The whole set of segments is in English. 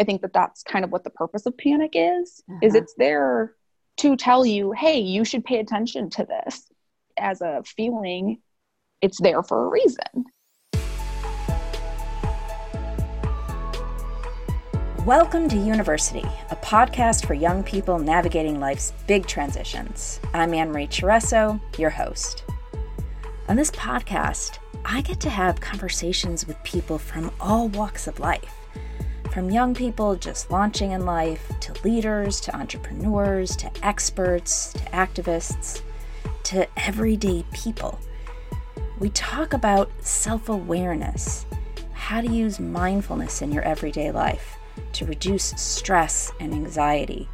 I think that that's kind of what the purpose of panic is uh-huh. is it's there to tell you, "Hey, you should pay attention to this." As a feeling, it's there for a reason. Welcome to University, a podcast for young people navigating life's big transitions. I'm Anne Marie Chereso, your host. On this podcast, I get to have conversations with people from all walks of life. From young people just launching in life, to leaders, to entrepreneurs, to experts, to activists, to everyday people. We talk about self awareness, how to use mindfulness in your everyday life to reduce stress and anxiety,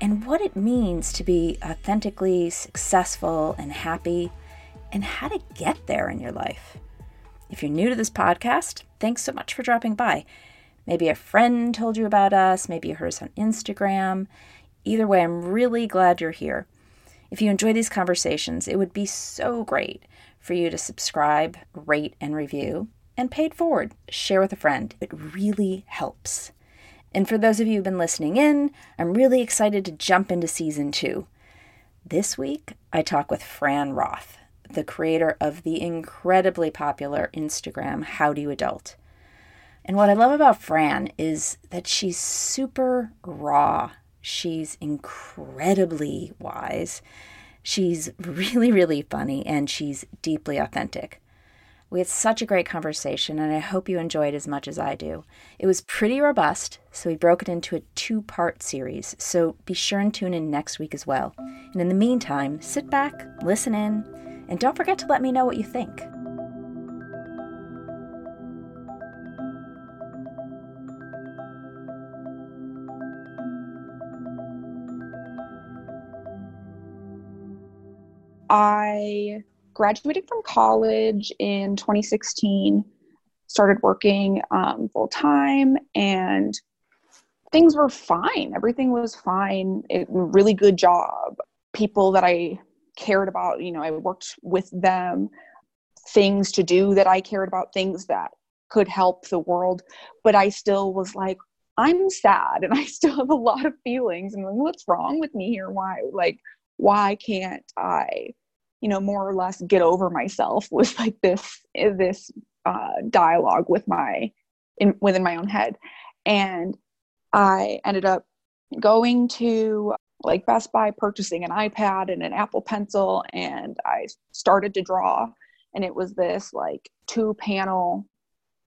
and what it means to be authentically successful and happy, and how to get there in your life. If you're new to this podcast, thanks so much for dropping by. Maybe a friend told you about us, maybe you heard us on Instagram. Either way, I'm really glad you're here. If you enjoy these conversations, it would be so great for you to subscribe, rate, and review. And paid forward, share with a friend. It really helps. And for those of you who've been listening in, I'm really excited to jump into season two. This week, I talk with Fran Roth, the creator of the incredibly popular Instagram How Do You Adult. And what I love about Fran is that she's super raw. She's incredibly wise. She's really, really funny, and she's deeply authentic. We had such a great conversation, and I hope you enjoyed as much as I do. It was pretty robust, so we broke it into a two part series, so be sure and tune in next week as well. And in the meantime, sit back, listen in, and don't forget to let me know what you think. I graduated from college in 2016, started working um, full time, and things were fine. Everything was fine. It, really good job. People that I cared about, you know, I worked with them. Things to do that I cared about, things that could help the world. But I still was like, I'm sad and I still have a lot of feelings. And like, what's wrong with me here? Why? Like, why can't I you know more or less get over myself was like this this uh, dialogue with my in within my own head. And i ended up going to like best buy purchasing an ipad and an apple pencil and i started to draw. And it was this like two panel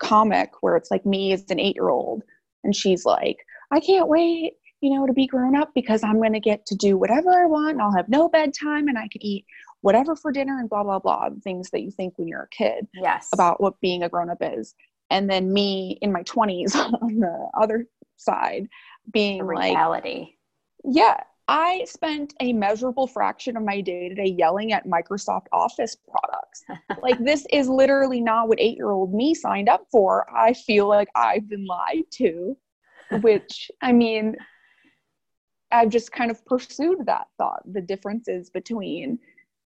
comic where it's like me as an eight year old and she's like i can't wait you know to be grown up because i'm going to get to do whatever i want and i'll have no bedtime and i can eat whatever for dinner and blah blah blah things that you think when you're a kid yes. about what being a grown-up is. And then me in my 20s on the other side being the reality. Like, yeah i spent a measurable fraction of my day today yelling at microsoft office products. Like this is literally not what eight year old me signed up for. I feel like i've been lied to which i mean i've just kind of pursued that thought the differences between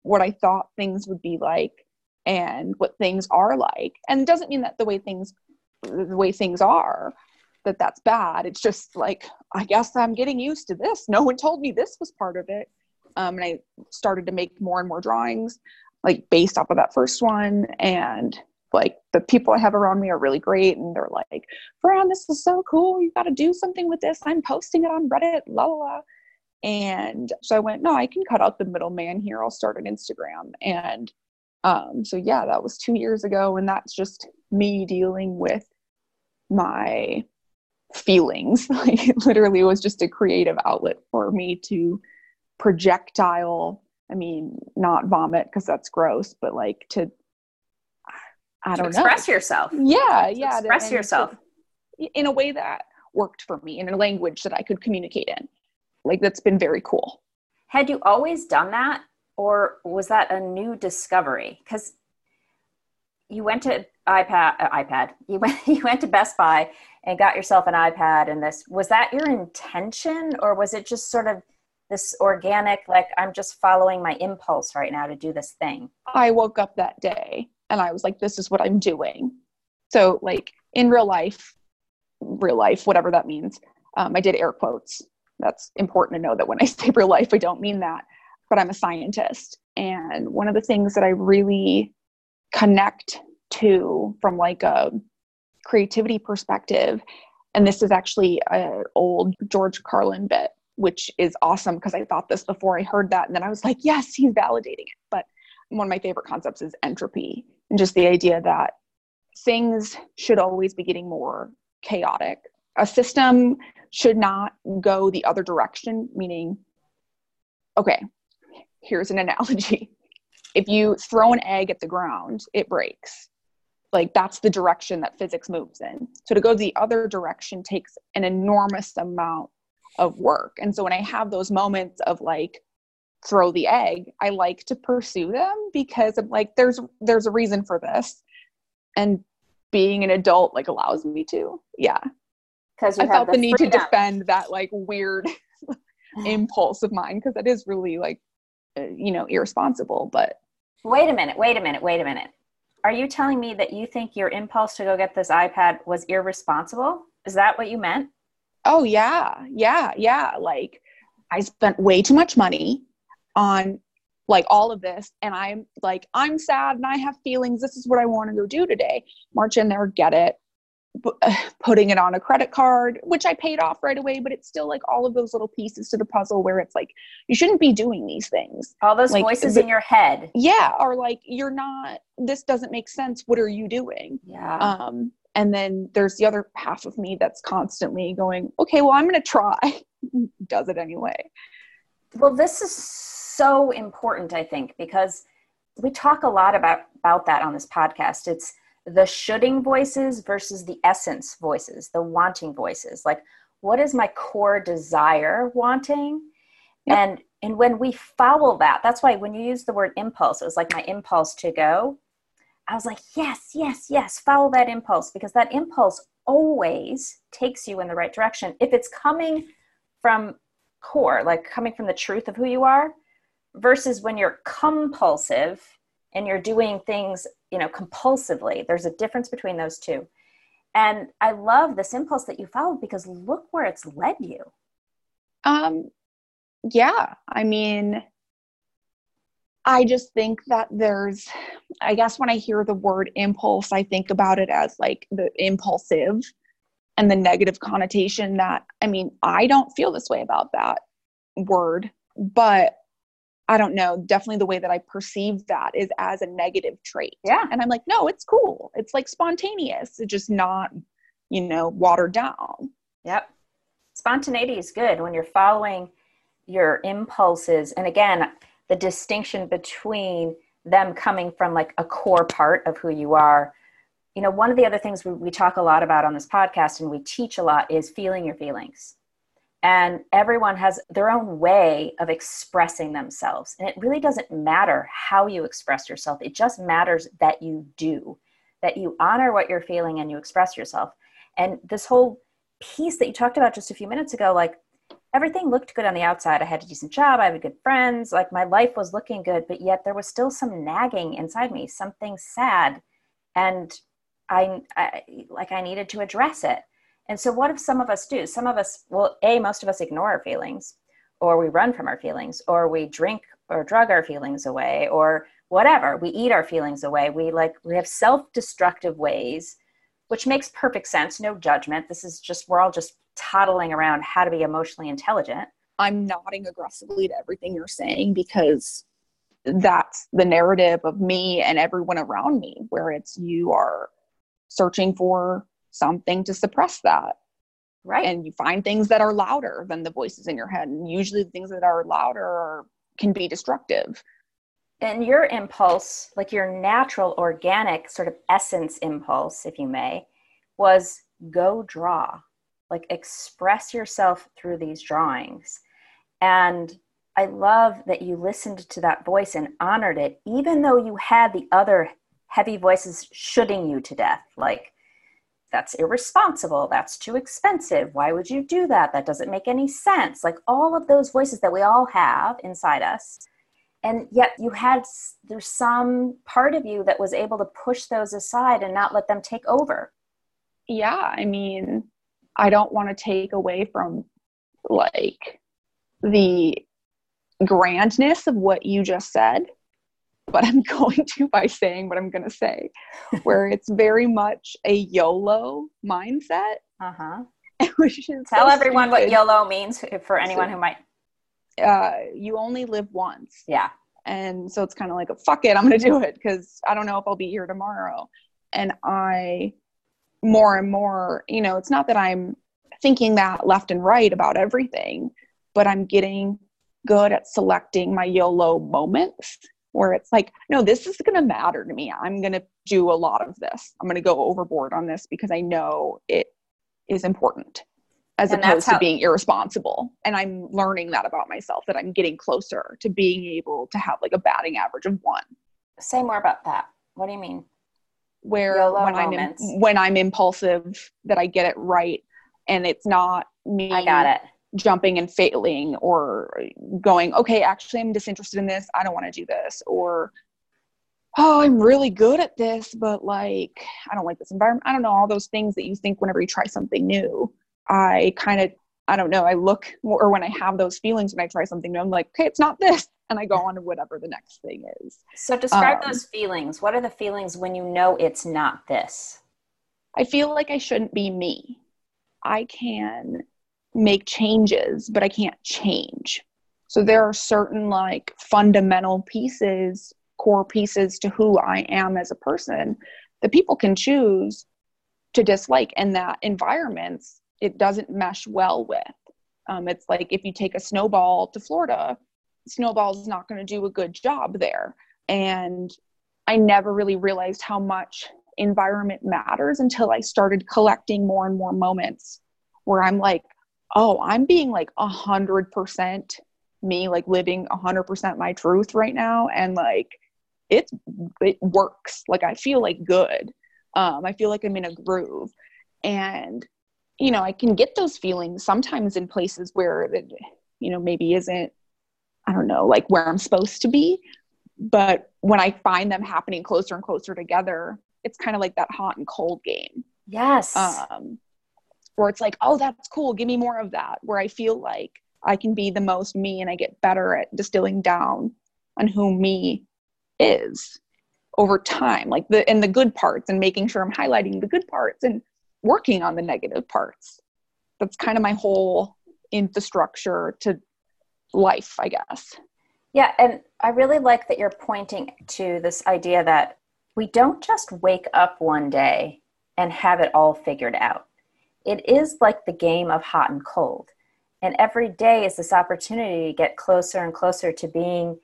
what I thought things would be like and what things are like. And it doesn't mean that the way things the way things are that that's bad. It's just like I guess I'm getting used to this. No one told me this was part of it. Um, and I started to make more and more drawings like based off of that first one and like the people I have around me are really great and they're like, Fran, this is so cool. You got to do something with this. I'm posting it on Reddit, la la la. And so I went, no, I can cut out the middleman here. I'll start an Instagram. And um, so, yeah, that was two years ago. And that's just me dealing with my feelings. like, it literally was just a creative outlet for me to projectile. I mean, not vomit because that's gross, but like to, I don't to express know. Express yourself. Yeah, to yeah. Express to, yourself. To, in a way that worked for me, in a language that I could communicate in like that's been very cool. Had you always done that or was that a new discovery? Because you went to ipad uh, ipad. You went you went to best buy and got yourself an ipad and this. Was that your intention or was it just sort of this organic like i'm just following my impulse right now to do this thing? I woke up that day and i was like this is what i'm doing. So like in real life real life, whatever that means. Um, I did air quotes. That's important to know that when I say real life, I don't mean that, but I'm a scientist. And one of the things that I really connect to from like a creativity perspective, and this is actually an old George Carlin bit, which is awesome because I thought this before I heard that. And then I was like, yes, he's validating it. But one of my favorite concepts is entropy and just the idea that things should always be getting more chaotic. A system should not go the other direction, meaning, okay, here's an analogy. If you throw an egg at the ground, it breaks. Like that's the direction that physics moves in. So to go the other direction takes an enormous amount of work. And so when I have those moments of like, throw the egg, I like to pursue them because I'm like, there's there's a reason for this. And being an adult like allows me to. Yeah. Because I felt the, the need to defend that like weird impulse of mine because that is really like uh, you know irresponsible but wait a minute wait a minute wait a minute. Are you telling me that you think your impulse to go get this ipad was irresponsible? Is that what you meant? Oh yeah yeah yeah like i spent way too much money on like all of this and i'm like i'm sad and i have feelings. This is what i want to go do today. March in there get it putting it on a credit card which i paid off right away but it's still like all of those little pieces to the puzzle where it's like you shouldn't be doing these things. All those like, voices in your head. Yeah or like you're not this doesn't make sense what are you doing? Yeah. Um and then there's the other half of me that's constantly going okay well i'm going to try. Does it anyway. Well this is so important, I think, because we talk a lot about, about that on this podcast. It's the shoulding voices versus the essence voices, the wanting voices. Like, what is my core desire wanting? Yep. And and when we follow that, that's why when you use the word impulse, it was like my impulse to go. I was like, yes, yes, yes, follow that impulse because that impulse always takes you in the right direction. If it's coming from core, like coming from the truth of who you are, versus when you're compulsive and you're doing things you know compulsively there's a difference between those two. And i love this impulse that you followed because look where it's led you. Um yeah i mean i just think that there's i guess when i hear the word impulse i think about it as like the impulsive and the negative connotation that i mean i don't feel this way about that word but I don't know, definitely the way that I perceive that is as a negative trait. Yeah. And I'm like, no, it's cool. It's like spontaneous. It's just not, you know, watered down. Yep. Spontaneity is good when you're following your impulses. And again, the distinction between them coming from like a core part of who you are. You know, one of the other things we, we talk a lot about on this podcast and we teach a lot is feeling your feelings and everyone has their own way of expressing themselves. And it really doesn't matter how you express yourself. It just matters that you do that you honor what you're feeling and you express yourself. And this whole piece that you talked about just a few minutes ago like everything looked good on the outside. I had a decent job. I had good friends. Like my life was looking good but yet there was still some nagging inside me something sad. And I, I like i needed to address it and so, what if some of us do? Some of us, well, A, most of us ignore our feelings, or we run from our feelings, or we drink or drug our feelings away, or whatever. We eat our feelings away. We like, we have self destructive ways, which makes perfect sense. No judgment. This is just, we're all just toddling around how to be emotionally intelligent. I'm nodding aggressively to everything you're saying because that's the narrative of me and everyone around me, where it's you are searching for something to suppress that. Right. And you find things that are louder than the voices in your head. And usually the things that are louder can be destructive. And your impulse, like your natural, organic sort of essence impulse, if you may, was go draw, like express yourself through these drawings. And I love that you listened to that voice and honored it, even though you had the other heavy voices shooting you to death. Like, that's irresponsible. That's too expensive. Why would you do that? That doesn't make any sense. Like all of those voices that we all have inside us. And yet you had there's some part of you that was able to push those aside and not let them take over. Yeah i mean I don't want to take away from like the grandness of what you just said, but I'm going to by saying what I'm going to say, where it's very much a YOLO mindset. Uh huh. Which is Tell so everyone what. YOLO means for anyone who might. Uh, you only live once. Yeah. And so it's kind of like, fuck it, I'm going to do it because I don't know if I'll be here tomorrow. And I, more and more, you know, it's not that I'm thinking that left and right about everything, but I'm getting good at selecting my YOLO moments where it's like, no, this is going to matter to me. I'm going to do a lot of this. I'm going to go overboard on this because I know it is important as And opposed to being irresponsible. And I'm learning that about myself that I'm getting closer to being able to have like a batting average of one Say more about that. What do you mean? where YOLO when I'm in, when I'm impulsive that I get it right and it's not me I got it. Jumping and failing or going okay actually I'm disinterested in this I don't want to do this or oh I'm really good at this but like I don't like this environment I don't know all those things that you think whenever you try something new I kind of I don't know I look or when I have those feelings when I try something new I'm like okay it's not this and I go on to whatever the next thing is So describe Um, those feelings. What are the feelings when you know it's not this? I feel like I shouldn't be me. I can make changes, but I can't change. So there are certain like fundamental pieces, core pieces to who I am as a person that people can choose to dislike and that environments it doesn't mesh well with. Um, it's like if you take a snowball to Florida, snowball is not going to do a good job there. And I never really realized how much environment matters until I started collecting more and more moments where I'm like, oh, I'm being like a hundred percent me, like living a hundred percent my truth right now. And like, it's, it works. Like, I feel like good. Um, I feel like I'm in a groove. And, you know, I can get those feelings sometimes in places where it, you know, maybe isn't, I don't know, like where I'm supposed to be. But when I find them happening closer and closer together, it's kind of like that hot and cold game Yes. um, where it's like, oh, that's cool. Give me more of that. Where I feel like I can be the most me and I get better at distilling down on who me is over time, like the and the good parts and making sure I'm highlighting the good parts and working on the negative parts. That's kind of my whole infrastructure to life, I guess. Yeah, and I really like that you're pointing to this idea that we don't just wake up one day and have it all figured out. It is like the game of hot and cold. And every day is this opportunity to get closer and closer to being,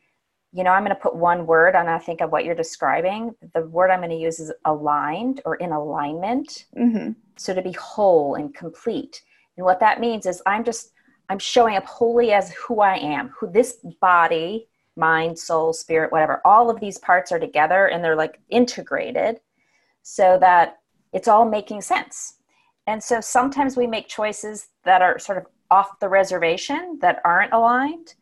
you know, I'm going to put one word on, I think, of what you're describing. The word I'm going to use is aligned or in alignment. hmm So to be whole and complete. And what that means is I'm just I'm showing up wholly as who I am, who this body, mind, soul, spirit, whatever, all of these parts are together and they're like integrated so that it's all making sense. And so sometimes we make choices that are sort of off the reservation that aren't aligned.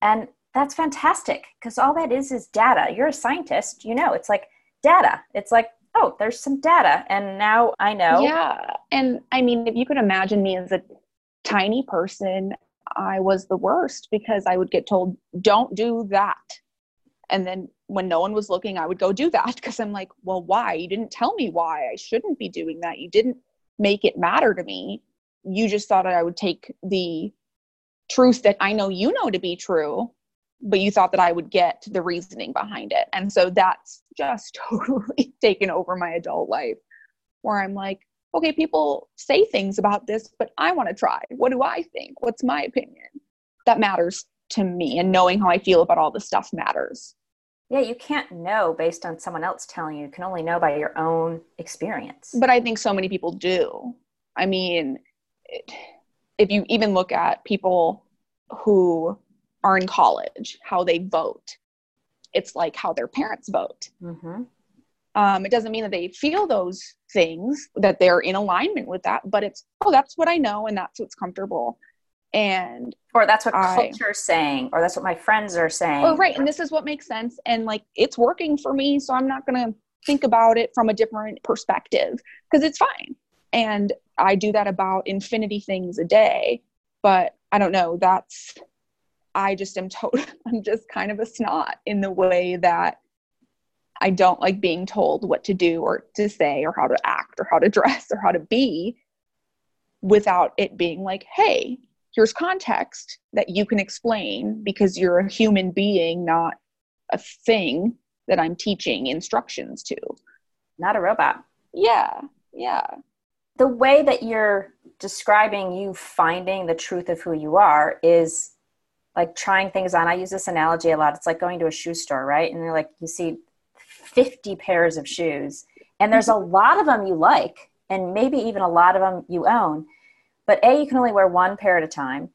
And that's fantastic because all that is is data. You're a scientist, you know, it's like data. It's like, oh, there's some data. And now I know. Yeah. And I mean, if you could imagine me as a tiny person, I was the worst because I would get told, don't do that. And then when no one was looking, I would go do that because I'm like, well, why? You didn't tell me why I shouldn't be doing that. You didn't make it matter to me. You just thought that I would take the truth that I know you know to be true, but you thought that I would get the reasoning behind it. And so that's just totally taken over my adult life where I'm like, okay, people say things about this, but I want to try. What do I think? What's my opinion? That matters to me, and knowing how I feel about all this stuff matters. Yeah, you can't know based on someone else telling you. You can only know by your own experience. But I think so many people do. I mean, it, if you even look at people who are in college, how they vote, it's like how their parents vote. hmm Um, it doesn't mean that they feel those things, that they're in alignment with that, but it's, oh, that's what I know and that's what's comfortable. And Or that's what I- culture's saying, or that's what my friends are saying. oh right and this is what makes sense and like it's working for me so i'm not going to think about it from a different perspective because it's fine and I do that about infinity things a day, but I don't know, that's I just am told I'm just kind of a snot in the way that I don't like being told what to do or to say or how to act or how to dress or how to be without it being like, hey, here's context that you can explain because you're a human being, not a thing that I'm teaching instructions to. Not a robot. Yeah, yeah. The way that you're describing you finding the truth of who you are is like trying things on. I use this analogy a lot. It's like going to a shoe store, right? And you're like, you see 50 pairs of shoes, and there's a lot of them you like, and maybe even a lot of them you own. But A, you can only wear one pair at a time.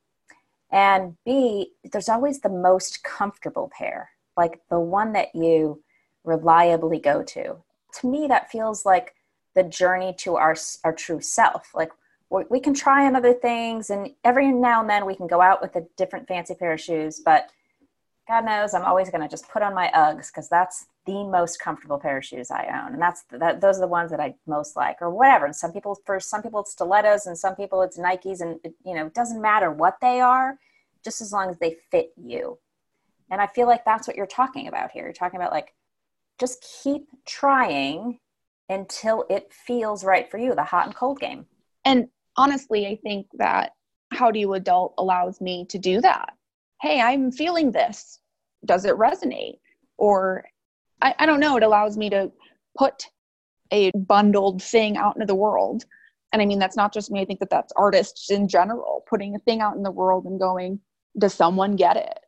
And B, there's always the most comfortable pair, like the one that you reliably go to. To me, that feels like the journey to our, our true self. Like we can try on other things, and every now and then we can go out with a different fancy pair of shoes, but God knows I'm always going to just put on my Uggs because that's the most comfortable pair of shoes I own, and that's that. Those are the ones that I most like, or whatever. And some people, for some people, it's stilettos, and some people it's Nikes, and it, you know, it doesn't matter what they are, just as long as they fit you. And I feel like that's what you're talking about here. You're talking about like just keep trying until it feels right for you. The hot and cold game. And honestly, I think that how do you adult allows me to do that. Hey, I'm feeling this. Does it resonate? Or I, I don't know, it allows me to put a bundled thing out into the world. And I mean, that's not just me. I think that that's artists in general, putting a thing out in the world and going, does someone get it?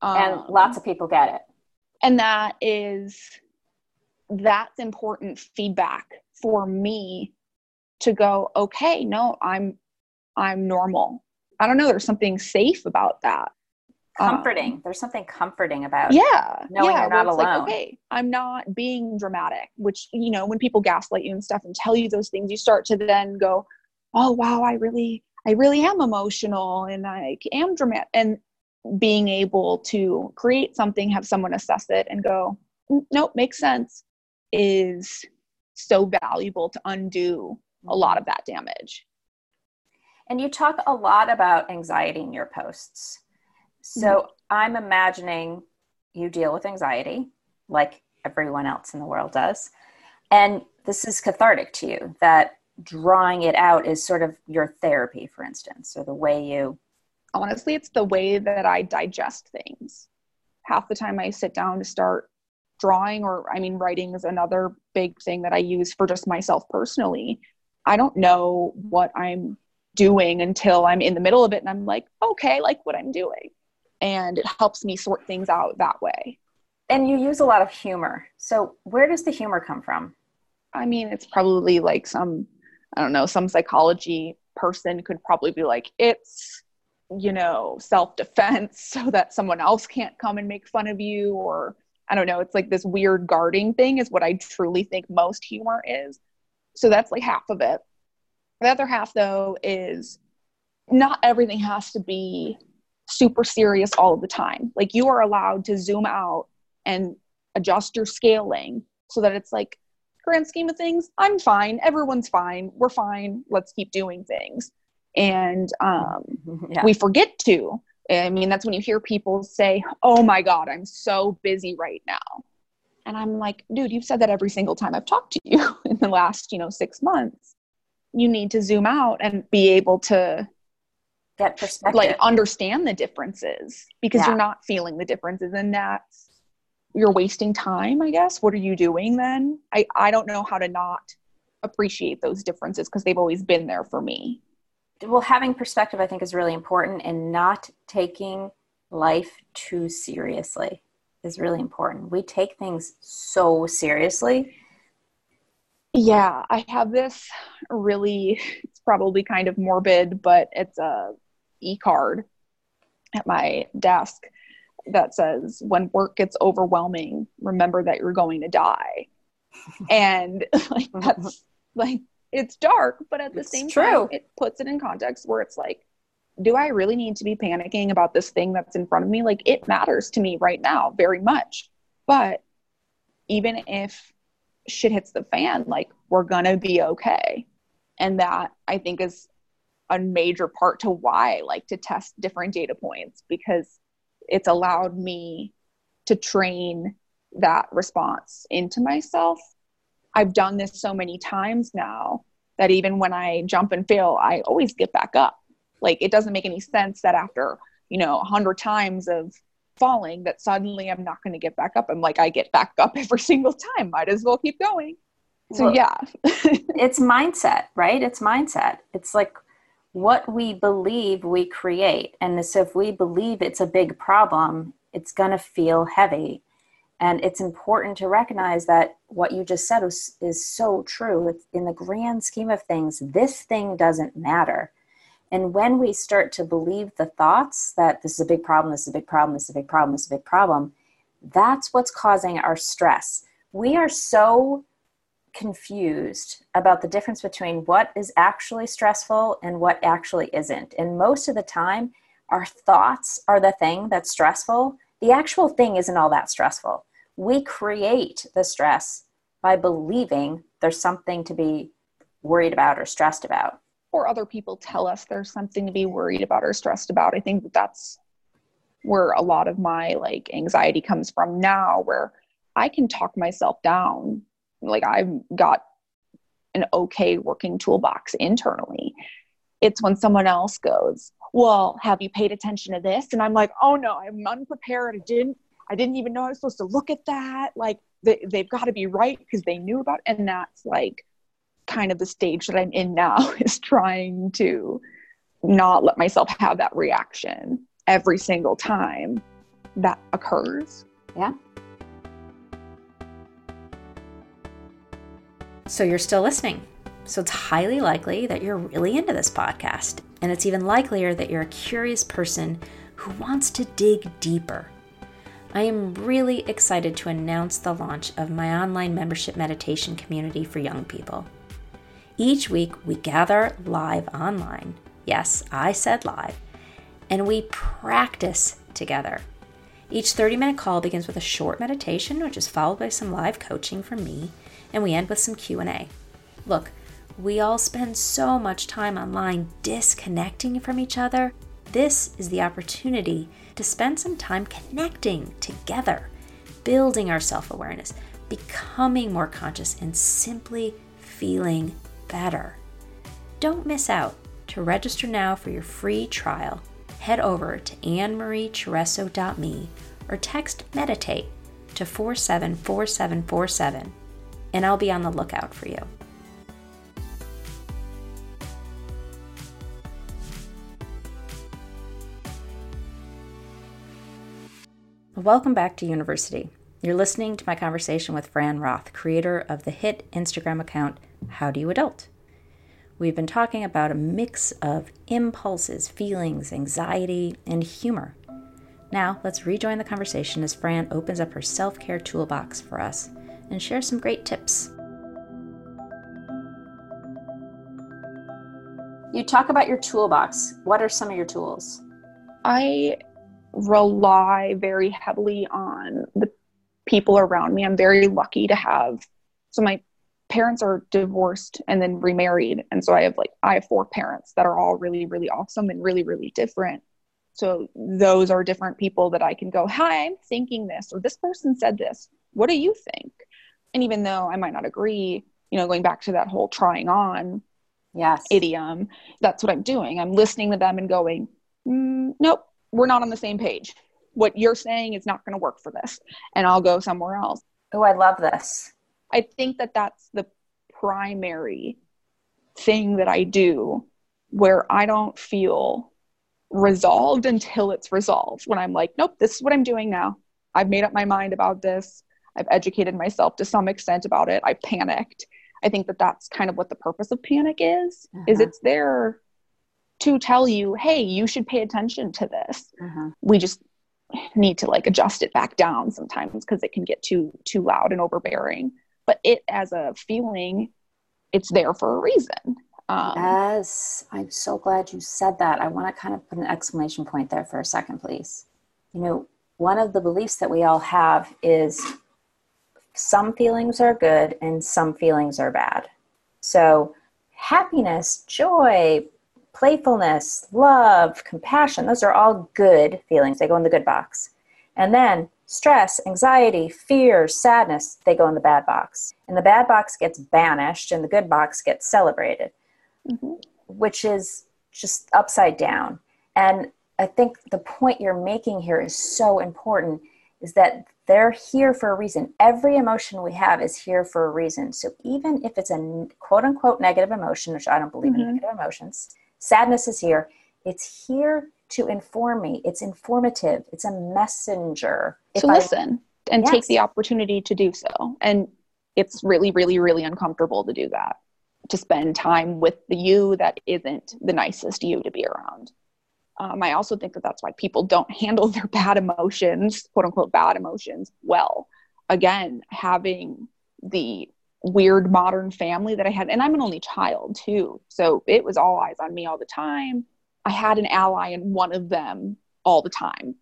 Um, and lots of people get it. And that is, that's important feedback for me to go, okay, no, I'm, I'm normal. I don't know. There's something safe about that comforting. Um, There's something comforting about yeah, knowing yeah, you're not alone. Like, okay, I'm not being dramatic. Which you know, when people gaslight you and stuff and tell you those things, you start to then go, "Oh wow, I really, I really am emotional and I am dramatic." And being able to create something, have someone assess it, and go, "Nope, makes sense," is so valuable to undo a lot of that damage. And you talk a lot about anxiety in your posts. So mm-hmm. I'm imagining you deal with anxiety like everyone else in the world does. And this is cathartic to you that drawing it out is sort of your therapy, for instance, or the way you. Honestly, it's the way that I digest things. Half the time I sit down to start drawing, or I mean, writing is another big thing that I use for just myself personally. I don't know what I'm doing until I'm in the middle of it and I'm like, okay, like what I'm doing and it helps me sort things out that way. And you use a lot of humor. So, where does the humor come from? I mean, it's probably like some, I don't know, some psychology person could probably be like, it's, you know, self defense so that someone else can't come and make fun of you. Or I don't know, it's like this weird guarding thing, is what I truly think most humor is. So, that's like half of it. The other half, though, is not everything has to be super serious all the time. Like you are allowed to zoom out and adjust your scaling so that it's like grand scheme of things, I'm fine. Everyone's fine. We're fine. Let's keep doing things. And um, yeah. we forget to. I mean, that's when you hear people say, Oh my God, I'm so busy right now. And I'm like, dude, you've said that every single time I've talked to you in the last, you know, six months. You need to zoom out and be able to get perspective. like understand the differences because yeah. you're not feeling the differences and that's you're wasting time i guess. What are you doing then? I i don't know how to not appreciate those differences because they've always been there for me. Well having perspective i think is really important and not taking life too seriously is really important. We take things so seriously. Yeah i have this really it's probably kind of morbid but it's a e-card at my desk that says when work gets overwhelming remember that you're going to die. And like mm-hmm. that's like it's dark but at the it's same true. time it puts it in context where it's like do i really need to be panicking about this thing that's in front of me? Like it matters to me right now very much. But even if shit hits the fan like we're gonna be okay. And that I think is a major part to why I like to test different data points because it's allowed me to train that response into myself. I've done this so many times now that even when I jump and fail, I always get back up. Like it doesn't make any sense that after, you know, a hundred times of falling that suddenly I'm not going to get back up. I'm like, I get back up every single time. Might as well keep going. So well, yeah. it's mindset, right? It's mindset. It's like what we believe we create. And so if we believe it's a big problem, it's going to feel heavy. And it's important to recognize that what you just said is, is so true. It's, in the grand scheme of things, this thing doesn't matter. And when we start to believe the thoughts that this is a big problem, this is a big problem, this is a big problem, this is a big problem, that's what's causing our stress. We are so confused about the difference between what is actually stressful and what actually isn't. And most of the time, our thoughts are the thing that's stressful. The actual thing isn't all that stressful. We create the stress by believing there's something to be worried about or stressed about. Or other people tell us there's something to be worried about or stressed about. I think that that's where a lot of my like anxiety comes from now where I can talk myself down like I've got an okay working toolbox internally. It's when someone else goes, "Well, have you paid attention to this?" and I'm like, "Oh no, I'm unprepared. I didn't I didn't even know I was supposed to look at that." Like they, they've got to be right because they knew about it. and that's like kind of the stage that I'm in now is trying to not let myself have that reaction every single time that occurs. Yeah. So you're still listening. So it's highly likely that you're really into this podcast. And it's even likelier that you're a curious person who wants to dig deeper. I am really excited to announce the launch of my online membership meditation community for young people. Each week, we gather live online. Yes, I said live. And we practice together. Each 30 minute call begins with a short meditation, which is followed by some live coaching from me and we end with some Q&A. Look, we all spend so much time online disconnecting from each other. This is the opportunity to spend some time connecting together, building our self-awareness, becoming more conscious and simply feeling better. Don't miss out. To register now for your free trial, head over to annemariechereso.me or text meditate to 474747 and I'll be on the lookout for you. Welcome back to University. You're listening to my conversation with Fran Roth, creator of the hit Instagram account How Do You Adult? We've been talking about a mix of impulses, feelings, anxiety, and humor. Now, let's rejoin the conversation as Fran opens up her self care toolbox for us and share some great tips. You talk about your toolbox. What are some of your tools? I rely very heavily on the people around me. I'm very lucky to have so my parents are divorced and then remarried and so I have like I have four parents that are all really really awesome and really really different. So those are different people that I can go, "Hi, I'm thinking this," or "This person said this. What do you think?" And even though i might not agree you know going back to that whole trying on yes. idiom that's what i'm doing. I'm listening to them and going mm, nope we're not on the same page. What you're saying is not going to work for this and i'll go somewhere else. Oh i love this. I think that that's the primary thing that i do where i don't feel resolved until it's resolved when i'm like nope this is what i'm doing now. I've made up my mind about this I've educated myself to some extent about it. I panicked. I think that that's kind of what the purpose of panic is. Uh-huh. Is it's there to tell you, hey, you should pay attention to this. Uh-huh. We just need to like adjust it back down sometimes because it can get too too loud and overbearing. But it as a feeling, it's there for a reason. Um, yes, I'm so glad you said that. I want to kind of put an exclamation point there for a second, please. You know, one of the beliefs that we all have is some feelings are good and some feelings are bad. So, happiness, joy, playfulness, love, compassion, those are all good feelings. They go in the good box. And then stress, anxiety, fear, sadness, they go in the bad box. And the bad box gets banished and the good box gets celebrated, mm-hmm. which is just upside down. And I think the point you're making here is so important is that they're here for a reason. Every emotion we have is here for a reason. So even if it's a quote unquote negative emotion, which I don't believe mm-hmm. in negative emotions, sadness is here. It's here to inform me. It's informative. It's a messenger. To listen I, and yes. take the opportunity to do so. And it's really, really, really uncomfortable to do that. To spend time with the you that isn't the nicest you to be around. Um, I also think that that's why people don't handle their bad emotions, quote unquote, bad emotions well. Again, having the weird modern family that I had, and I'm an only child too. So it was all eyes on me all the time. I had an ally in one of them all the time.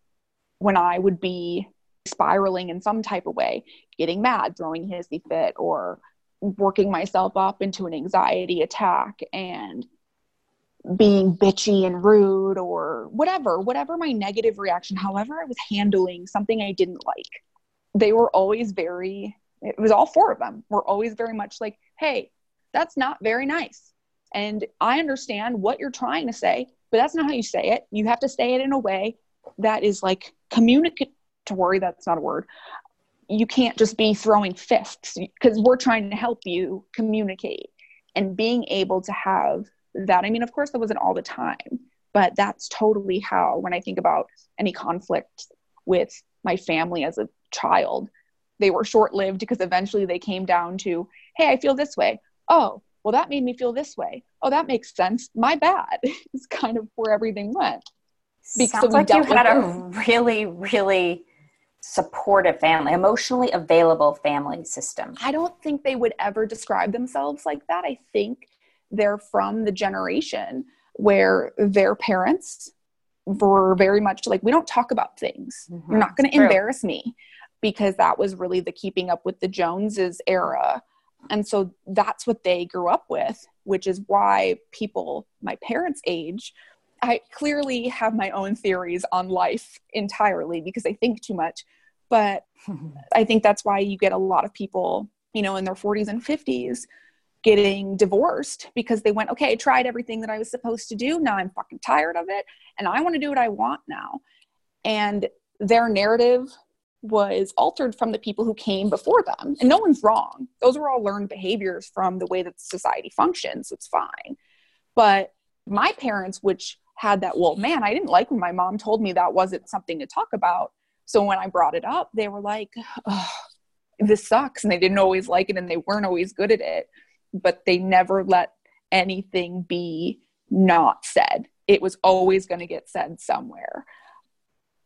When I would be spiraling in some type of way, getting mad, throwing hissy fit, or working myself up into an anxiety attack and being bitchy and rude or whatever, whatever my negative reaction, however I was handling something I didn't like, they were always very, it was all four of them were always very much like, hey, that's not very nice. And I understand what you're trying to say, but that's not how you say it. You have to say it in a way that is like communicatory. That's not a word. You can't just be throwing fists because we're trying to help you communicate and being able to have that. I mean, of course, that wasn't all the time, but that's totally how, when I think about any conflict with my family as a child, they were short lived because eventually they came down to, hey, I feel this way. Oh, well, that made me feel this way. Oh, that makes sense. My bad. it's kind of where everything went. Because Sounds like you had a really, really supportive family, emotionally available family system. I don't think they would ever describe themselves like that. I think they're from the generation where their parents were very much like, we don't talk about things. Mm-hmm. You're not going to embarrass me because that was really the keeping up with the Joneses era. And so that's what they grew up with, which is why people my parents' age, I clearly have my own theories on life entirely because I think too much. But I think that's why you get a lot of people, you know, in their 40s and 50s getting divorced because they went, okay, I tried everything that I was supposed to do. Now I'm fucking tired of it and I want to do what I want now. And their narrative was altered from the people who came before them. And no one's wrong. Those were all learned behaviors from the way that society functions. It's fine. But my parents, which had that, well, man, I didn't like when my mom told me that wasn't something to talk about. So when I brought it up, they were like, oh, this sucks. And they didn't always like it and they weren't always good at it but they never let anything be not said. It was always going to get said somewhere.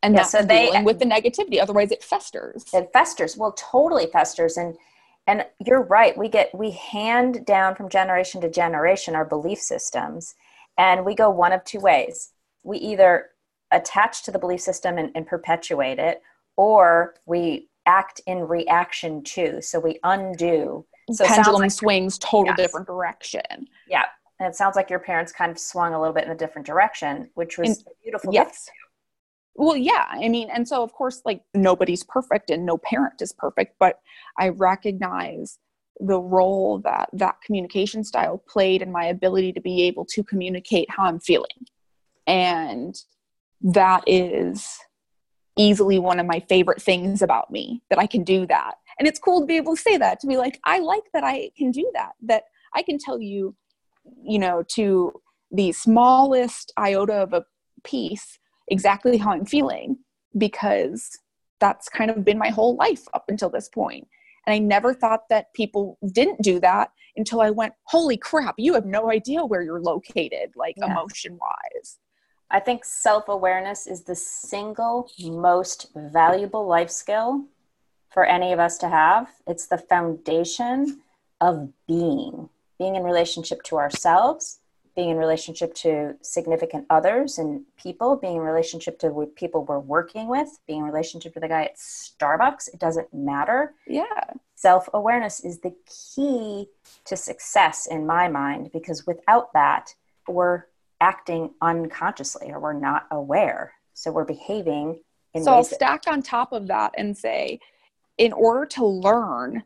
And yeah, that's so they, dealing with the negativity. Otherwise it festers. It festers. Well, totally festers. And and you're right. We get we hand down from generation to generation our belief systems. And we go one of two ways. We either attach to the belief system and, and perpetuate it, or we act in reaction to. So we undo so pendulum like, swings total yes. different direction. Yeah. And it sounds like your parents kind of swung a little bit in a different direction, which was and, beautiful. Yes. Well, yeah. I mean, and so of course, like nobody's perfect and no parent is perfect, but I recognize the role that that communication style played in my ability to be able to communicate how I'm feeling. And that is easily one of my favorite things about me that I can do that and it's cool to be able to say that to be like i like that i can do that that i can tell you you know to the smallest iota of a piece exactly how i'm feeling because that's kind of been my whole life up until this point and i never thought that people didn't do that until i went holy crap you have no idea where you're located like yeah. emotion wise i think self-awareness is the single most valuable life skill for any of us to have. It's the foundation of being, being in relationship to ourselves, being in relationship to significant others and people, being in relationship to people we're working with, being in relationship to the guy at Starbucks. It doesn't matter. Yeah. self awareness is the key to success in my mind because without that, we're acting unconsciously or we're not aware. So we're behaving in so I'll stack on top of that and say, in order to learn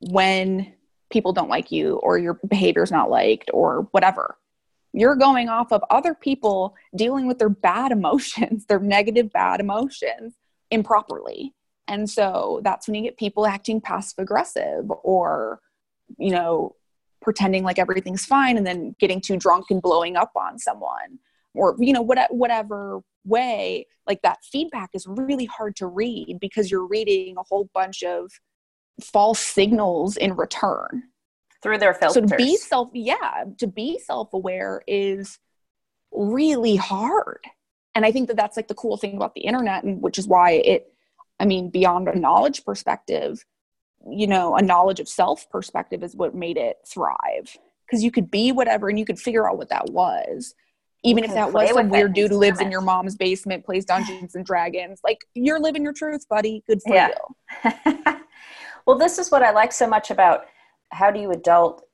when people don't like you or your behavior is not liked or whatever, you're going off of other people dealing with their bad emotions, their negative bad emotions improperly. And so that's when you get people acting passive aggressive or, you know, pretending like everything's fine and then getting too drunk and blowing up on someone or, you know, what, whatever way. Like that feedback is really hard to read because you're reading a whole bunch of false signals in return through their filters. So to be self, yeah, to be self-aware is really hard. And I think that that's like the cool thing about the internet, and which is why it, I mean, beyond a knowledge perspective, you know, a knowledge of self perspective is what made it thrive. Because you could be whatever and you could figure out what that was. Even if that was some weird dude who lives in your mom's basement, plays Dungeons and Dragons. Like, you're living your truth, buddy. Good for yeah. you. well, this is what I like so much about how do you adult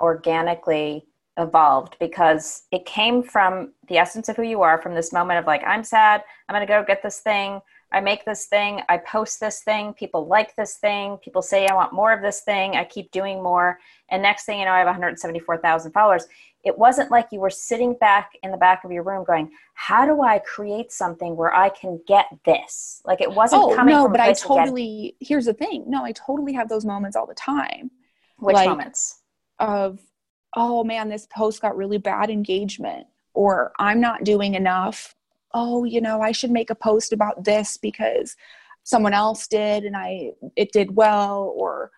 organically evolved because it came from the essence of who you are from this moment of like i'm sad i'm going to go get this thing i make this thing i post this thing people like this thing people say i want more of this thing i keep doing more and next thing you know i have 174000 followers it wasn't like you were sitting back in the back of your room going how do i create something where i can get this like it wasn't oh, coming no but i totally here's the thing no i totally have those moments all the time which like, moments? Of, oh man, this post got really bad engagement, or I'm not doing enough. Oh, you know, I should make a post about this because someone else did and I it did well, or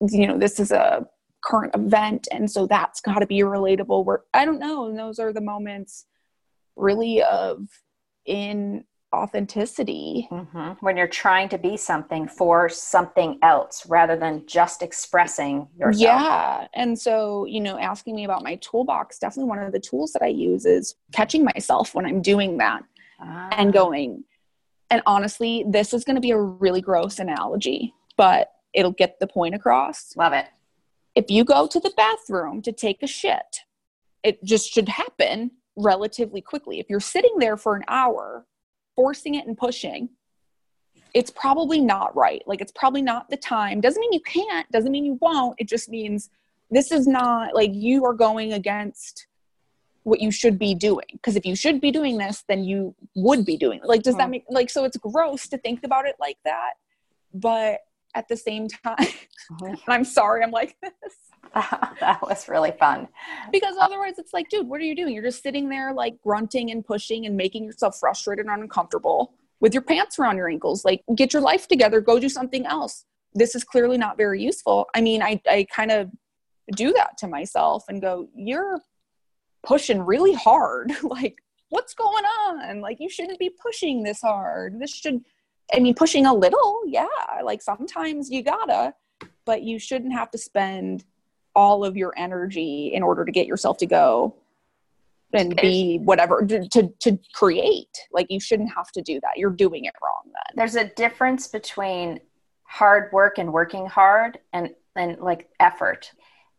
you know, this is a current event and so that's got to be relatable where i don't know and those are the moments really of in authenticity. Mm-hmm. when you're trying to be something for something else rather than just expressing yourself. Yeah and so you know asking me about my toolbox definitely one of the tools that i use is catching myself when i'm doing that ah. and going. And honestly this is going to be a really gross analogy but it'll get the point across. Love it if you go to the bathroom to take a shit it just should happen relatively quickly if you're sitting there for an hour forcing it and pushing, it's probably not right. Like it's probably not the time. Doesn't mean you can't, doesn't mean you won't. It just means this is not like you are going against what you should be doing. Because if you should be doing this, then you would be doing it. Like, does mm-hmm. that make like so it's gross to think about it like that? But at the same time, mm-hmm. I'm sorry, I'm like this. that was really fun. Because otherwise, it's like, dude, what are you doing? You're just sitting there, like grunting and pushing and making yourself frustrated and uncomfortable with your pants around your ankles. Like, get your life together, go do something else. This is clearly not very useful. I mean, I, I kind of do that to myself and go, you're pushing really hard. like, what's going on? Like, you shouldn't be pushing this hard. This should, I mean, pushing a little, yeah. Like, sometimes you gotta, but you shouldn't have to spend all of your energy in order to get yourself to go and be whatever to, to, to create. Like you shouldn't have to do that. You're doing it wrong then. There's a difference between hard work and working hard and and like effort.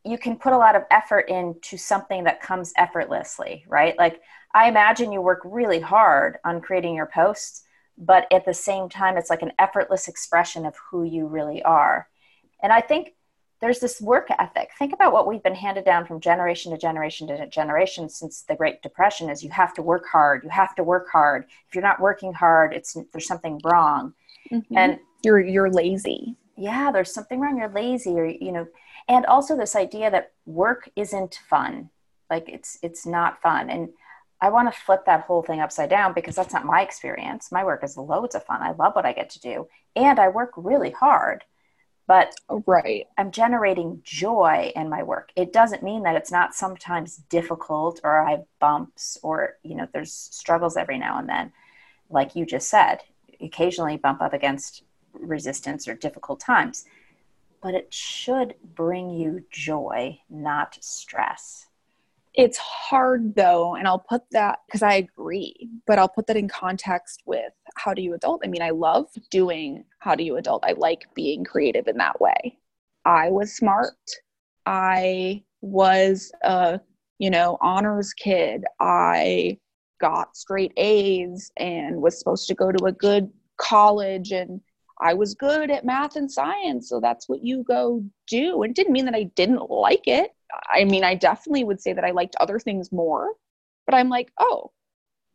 You can put a lot of effort into something that comes effortlessly right? Like i imagine you work really hard on creating your posts but at the same time it's like an effortless expression of who you really are and i think there's this work ethic. Think about what we've been handed down from generation to generation to generation since the Great Depression is you have to work hard. You have to work hard. If you're not working hard, it's there's something wrong. Mm-hmm. And you're you're lazy. Yeah, there's something wrong. You're lazy or you know, and also this idea that work isn't fun. Like it's it's not fun. And I want to flip that whole thing upside down because that's not my experience. My work is loads of fun. I love what I get to do. And I work really hard but oh, right i'm generating joy in my work it doesn't mean that it's not sometimes difficult or i have bumps or you know there's struggles every now and then like you just said occasionally bump up against resistance or difficult times but it should bring you joy not stress it's hard though, and I'll put that because I agree, but I'll put that in context with how do you adult? I mean, I love doing how do you adult. I like being creative in that way. I was smart. I was a, you know, honors kid. I got straight A's and was supposed to go to a good college and I was good at math and science, so that's what you go do. And it didn't mean that I didn't like it. I mean, I definitely would say that I liked other things more, but I'm like, oh,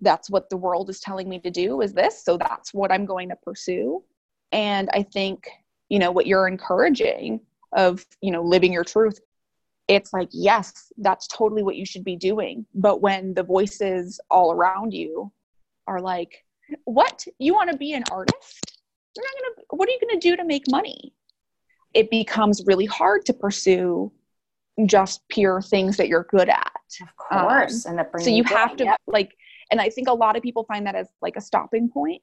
that's what the world is telling me to do is this, so that's what I'm going to pursue. And I think, you know, what you're encouraging of, you know, living your truth, it's like, yes, that's totally what you should be doing. But when the voices all around you are like, what? You want to be an artist? You're not going to, what are you going to do to make money? It becomes really hard to pursue just pure things that you're good at. Of course. Um, and that brings so you have to yep. like, and I think a lot of people find that as like a stopping point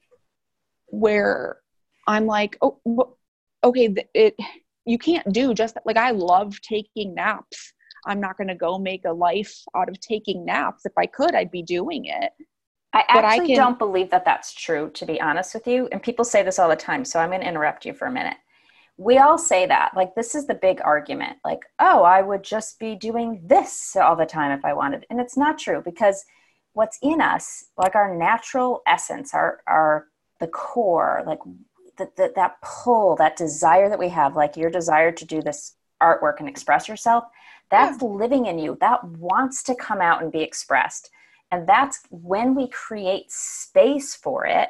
where I'm like, oh, okay, it, you can't do just like I love taking naps. I'm not going to go make a life out of taking naps. If I could, I'd be doing it. I actually I can, don't believe that that's true, to be honest with you. And people say this all the time. So I'm going to interrupt you for a minute. We all say that. Like, this is the big argument. Like, oh, I would just be doing this all the time if I wanted. And it's not true because what's in us, like our natural essence, our, our, the core, like the, the, that pull, that desire that we have, like your desire to do this artwork and express yourself, that's yeah. living in you. That wants to come out and be expressed. And that's when we create space for it,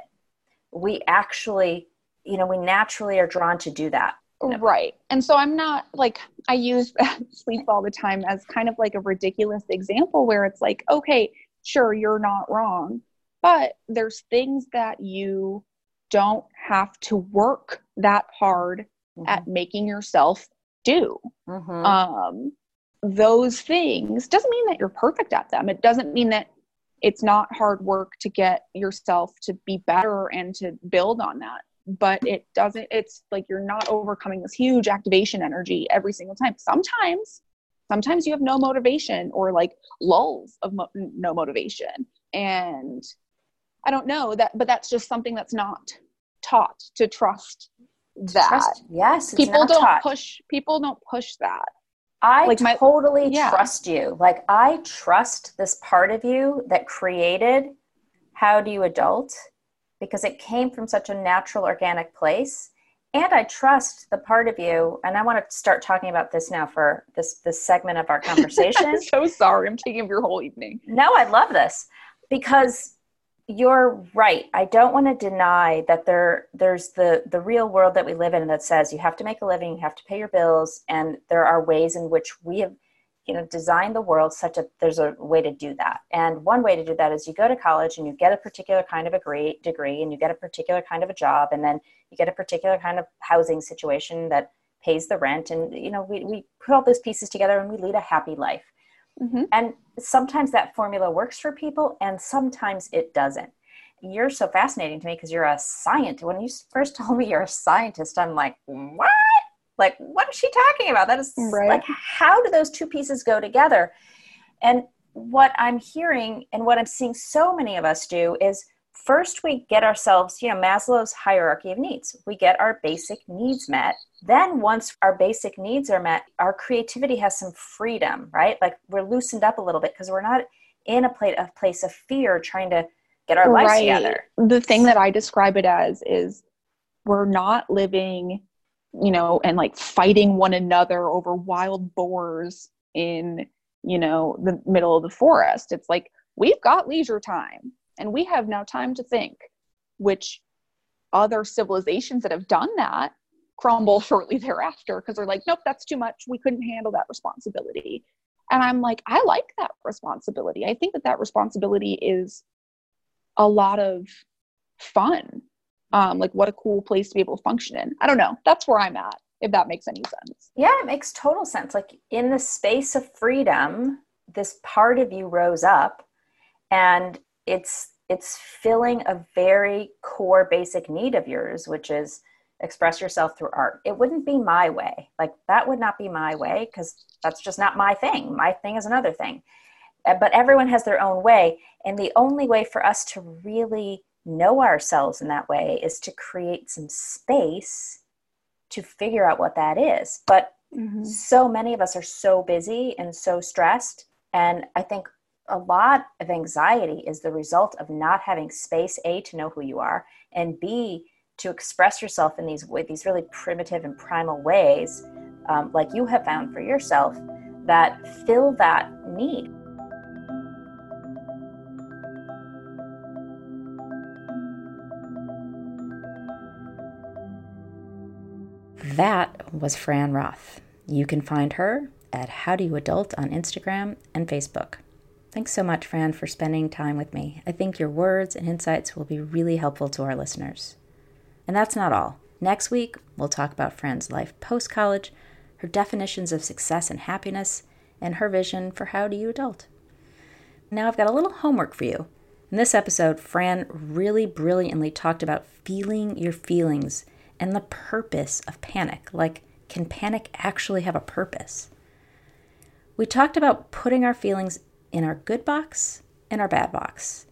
we actually, you know, we naturally are drawn to do that. Right. And so I'm not like, I use sleep all the time as kind of like a ridiculous example where it's like, okay, sure, you're not wrong, but there's things that you don't have to work that hard mm-hmm. at making yourself do. Mm-hmm. Um, those things doesn't mean that you're perfect at them. It doesn't mean that it's not hard work to get yourself to be better and to build on that but it doesn't it's like you're not overcoming this huge activation energy every single time sometimes sometimes you have no motivation or like lulls of mo- no motivation and i don't know that but that's just something that's not taught to trust that trust, yes people don't taught. push people don't push that I like my, totally yeah. trust you. Like I trust this part of you that created How Do You Adult because it came from such a natural, organic place. And I trust the part of you, and I want to start talking about this now for this this segment of our conversation. I'm so sorry, I'm taking up your whole evening. No, I love this because you're right. I don't want to deny that there there's the the real world that we live in that says you have to make a living, you have to pay your bills, and there are ways in which we have you know design the world such that there's a way to do that. And one way to do that is you go to college and you get a particular kind of a degree, degree and you get a particular kind of a job, and then you get a particular kind of housing situation that pays the rent, and you know we we put all those pieces together and we lead a happy life. Mm-hmm. And sometimes that formula works for people and sometimes it doesn't. You're so fascinating to me because you're a scientist. When you first told me you're a scientist, I'm like, what? Like, what is she talking about? That is right. like, how do those two pieces go together? And what I'm hearing and what I'm seeing so many of us do is first we get ourselves, you know, Maslow's hierarchy of needs. We get our basic needs met. Then, once our basic needs are met, our creativity has some freedom, right? Like we're loosened up a little bit because we're not in a, plate, a place of fear trying to get our lives right. together. The thing that I describe it as is we're not living, you know, and like fighting one another over wild boars in, you know, the middle of the forest. It's like we've got leisure time and we have now time to think, which other civilizations that have done that crumble shortly thereafter because they're like, nope, that's too much. We couldn't handle that responsibility. And I'm like, I like that responsibility. I think that that responsibility is a lot of fun. Um, like, what a cool place to be able to function in. I don't know. That's where I'm at, if that makes any sense. Yeah, it makes total sense. Like, in the space of freedom, this part of you rose up and it's it's filling a very core basic need of yours which is express yourself through art it wouldn't be my way like that would not be my way because that's just not my thing my thing is another thing but everyone has their own way and the only way for us to really know ourselves in that way is to create some space to figure out what that is but Mm-hmm. So many of us are so busy and so stressed. And I think a lot of anxiety is the result of not having space, A, to know who you are, and B, to express yourself in these these really primitive and primal ways, um, like you have found for yourself, that fill that need. That was Fran Roth. You can find her at How Do You Adult on Instagram and Facebook. Thanks so much, Fran, for spending time with me. I think your words and insights will be really helpful to our listeners. And that's not all. Next week, we'll talk about Fran's life post college, her definitions of success and happiness, and her vision for how do you adult. Now, I've got a little homework for you. In this episode, Fran really brilliantly talked about feeling your feelings and the purpose of panic. Like, can panic actually have a purpose? We talked about putting our feelings in our good box and our bad box.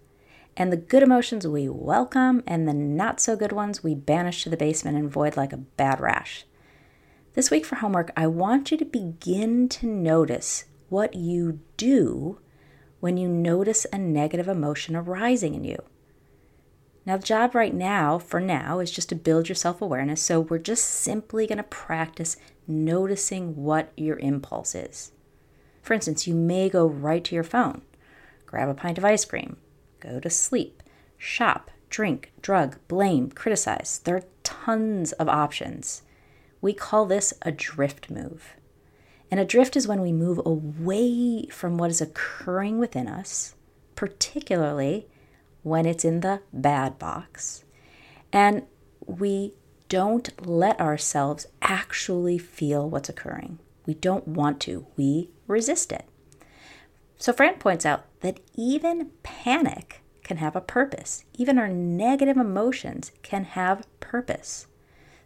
And the good emotions we welcome, and the not so good ones we banish to the basement and void like a bad rash. This week for homework, I want you to begin to notice what you do when you notice a negative emotion arising in you. Now, the job right now, for now, is just to build your self awareness. So, we're just simply going to practice noticing what your impulse is. For instance, you may go right to your phone, grab a pint of ice cream, go to sleep, shop, drink, drug, blame, criticize. There are tons of options. We call this a drift move. And a drift is when we move away from what is occurring within us, particularly when it's in the bad box. And we don't let ourselves actually feel what's occurring. We don't want to. We resist it. So, Fran points out that even panic can have a purpose. Even our negative emotions can have purpose.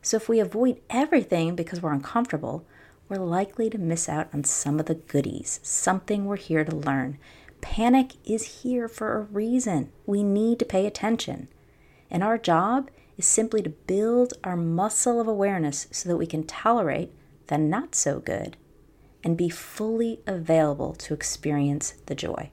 So, if we avoid everything because we're uncomfortable, we're likely to miss out on some of the goodies, something we're here to learn. Panic is here for a reason. We need to pay attention. And our job is simply to build our muscle of awareness so that we can tolerate the not so good and be fully available to experience the joy.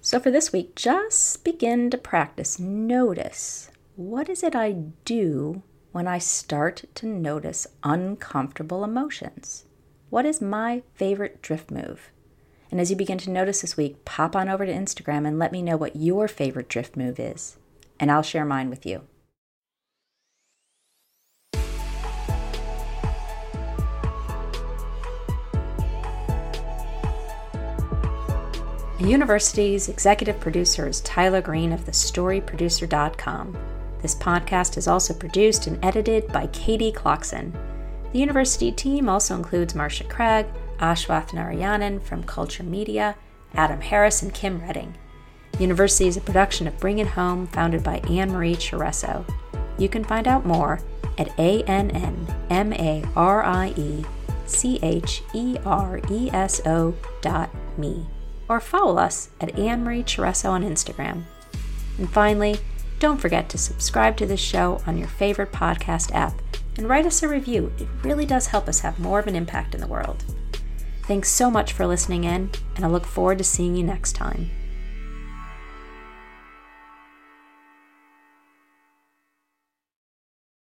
So, for this week, just begin to practice. Notice what is it I do when I start to notice uncomfortable emotions? What is my favorite drift move? And as you begin to notice this week, pop on over to Instagram and let me know what your favorite drift move is, and I'll share mine with you. The university's executive producer is Tyler Green of thestoryproducer.com. This podcast is also produced and edited by Katie Clarkson. The university team also includes Marcia Craig, Ashwath Narayanan from Culture Media, Adam Harris, and Kim Redding. University is a production of Bring It Home, founded by Anne Marie Chereso. You can find out more at a n n m a r i e c h e r e s o dot me or follow us at Anne Marie Chereso on Instagram. And finally, don't forget to subscribe to this show on your favorite podcast app and write us a review. It really does help us have more of an impact in the world. Thanks so much for listening in, and I look forward to seeing you next time.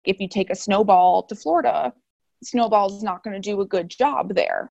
If you take a snowball to Florida, snowball is not going to do a good job there.